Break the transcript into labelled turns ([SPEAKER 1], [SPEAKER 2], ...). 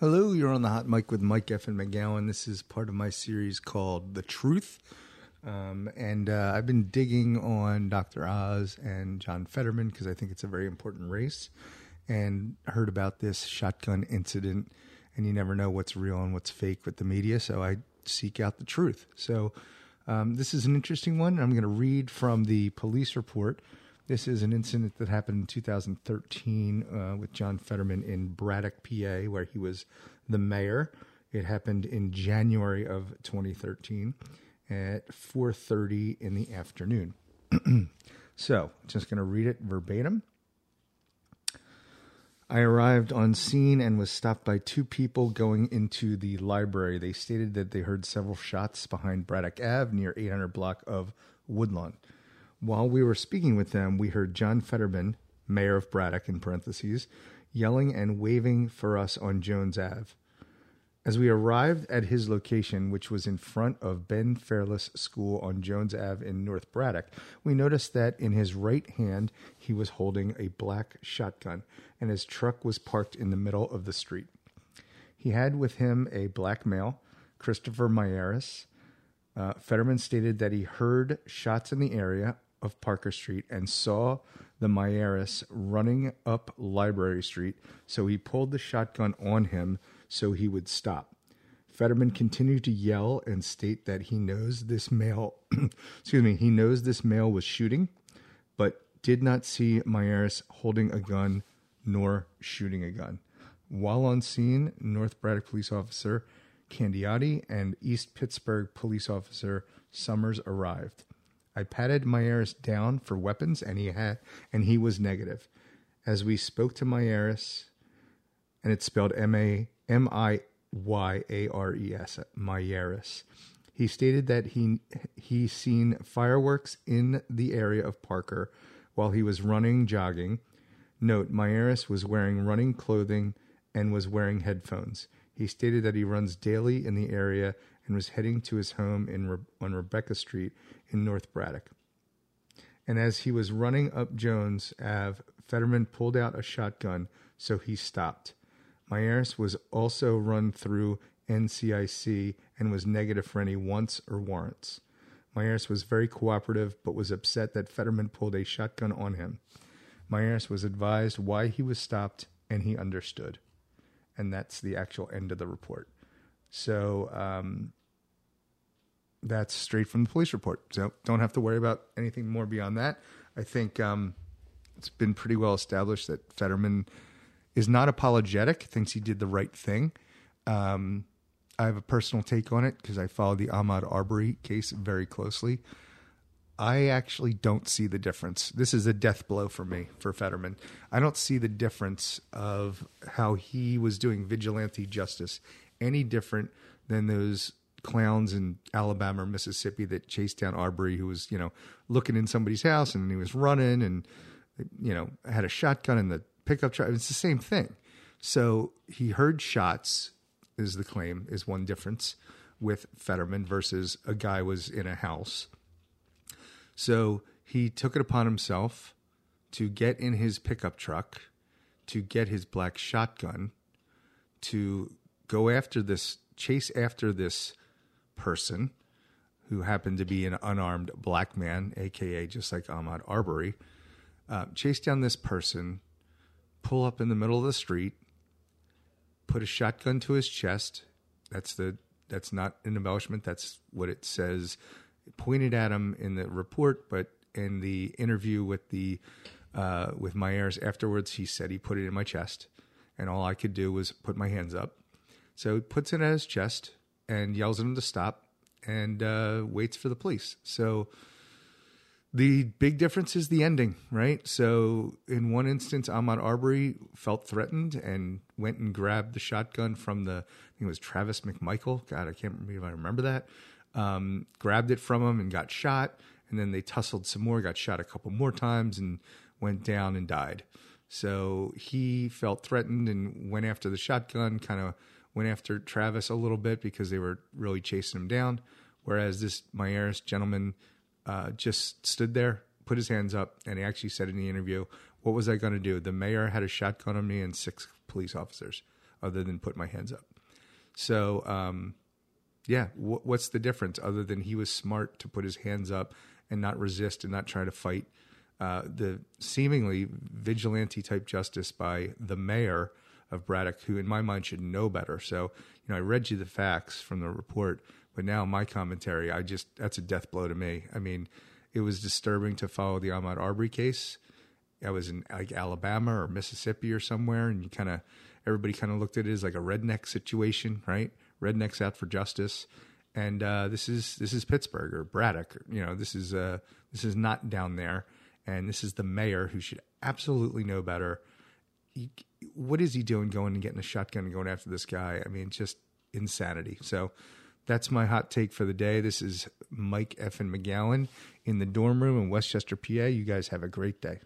[SPEAKER 1] Hello, you're on the hot mic with Mike F. and McGowan. This is part of my series called The Truth. Um, and uh, I've been digging on Dr. Oz and John Fetterman because I think it's a very important race and heard about this shotgun incident. And you never know what's real and what's fake with the media. So I seek out the truth. So um, this is an interesting one. I'm going to read from the police report. This is an incident that happened in 2013 uh, with John Fetterman in Braddock, PA, where he was the mayor. It happened in January of 2013 at 4:30 in the afternoon. so, just going to read it verbatim. I arrived on scene and was stopped by two people going into the library. They stated that they heard several shots behind Braddock Ave near 800 block of Woodlawn. While we were speaking with them, we heard John Fetterman, mayor of Braddock in parentheses, yelling and waving for us on Jones Ave. As we arrived at his location, which was in front of Ben Fairless School on Jones Ave in North Braddock, we noticed that in his right hand he was holding a black shotgun, and his truck was parked in the middle of the street. He had with him a black male, Christopher Miyares. Uh, Fetterman stated that he heard shots in the area of Parker Street and saw the Miyares running up Library Street, so he pulled the shotgun on him so he would stop. Fetterman continued to yell and state that he knows this male, excuse me, he knows this male was shooting, but did not see Miyares holding a gun nor shooting a gun. While on scene, North Braddock police officer Candiotti and East Pittsburgh police officer Summers arrived. I patted Miyares down for weapons, and he had, and he was negative. As we spoke to Miyares, and it's spelled M A M I Y A R E S, Miyares. He stated that he he seen fireworks in the area of Parker while he was running jogging. Note: Miyares was wearing running clothing and was wearing headphones. He stated that he runs daily in the area and was heading to his home in Re- on Rebecca Street in North Braddock. And as he was running up Jones Ave, Fetterman pulled out a shotgun, so he stopped. Miyares was also run through NCIC and was negative for any wants or warrants. Miyares was very cooperative, but was upset that Fetterman pulled a shotgun on him. Miyares was advised why he was stopped, and he understood. And that's the actual end of the report. So um, that's straight from the police report. So don't have to worry about anything more beyond that. I think um, it's been pretty well established that Fetterman is not apologetic, thinks he did the right thing. Um, I have a personal take on it because I follow the Ahmaud Arbery case very closely. I actually don't see the difference. This is a death blow for me, for Fetterman. I don't see the difference of how he was doing vigilante justice any different than those clowns in Alabama or Mississippi that chased down Arbery, who was, you know, looking in somebody's house and he was running and, you know, had a shotgun in the pickup truck. It's the same thing. So he heard shots, is the claim, is one difference with Fetterman versus a guy was in a house. So he took it upon himself to get in his pickup truck, to get his black shotgun, to go after this, chase after this person who happened to be an unarmed black man, aka just like Ahmaud Arbery, uh, chase down this person, pull up in the middle of the street, put a shotgun to his chest. That's the that's not an embellishment. That's what it says. Pointed at him in the report, but in the interview with the uh, with Miyares afterwards, he said he put it in my chest, and all I could do was put my hands up. So he puts it at his chest and yells at him to stop, and uh, waits for the police. So the big difference is the ending, right? So in one instance, Ahmaud Arbery felt threatened and went and grabbed the shotgun from the, I think it was Travis McMichael. God, I can't remember if I remember that. Um, grabbed it from him and got shot. And then they tussled some more, got shot a couple more times and went down and died. So he felt threatened and went after the shotgun, kind of went after Travis a little bit because they were really chasing him down. Whereas this Miyares gentleman uh, just stood there, put his hands up, and he actually said in the interview, "What was I going to do? The mayor had a shotgun on me and six police officers. other than put my hands up. So, um, yeah, wh- what's the difference other than he was smart to put his hands up and not resist and not try to fight uh, the seemingly vigilante type justice by the mayor of Braddock, who in my mind should know better. So, you know, I read you the facts from the report, but now my commentary, I just, that's a death blow to me. I mean, it was disturbing to follow the Ahmaud Arbery case. I was in like Alabama or Mississippi or somewhere, and you kind of, everybody kind of looked at it as like a redneck situation, right? Rednecks out for justice. And uh, this is this is Pittsburgh or Braddock. You know, this is uh, this is not down there, and this is the mayor who should absolutely know better. What is he doing going and getting a shotgun and going after this guy? I mean, just insanity. So that's my hot take for the day. This is Mike F. and McGowan in the dorm room in Westchester, PA. You guys have a great day.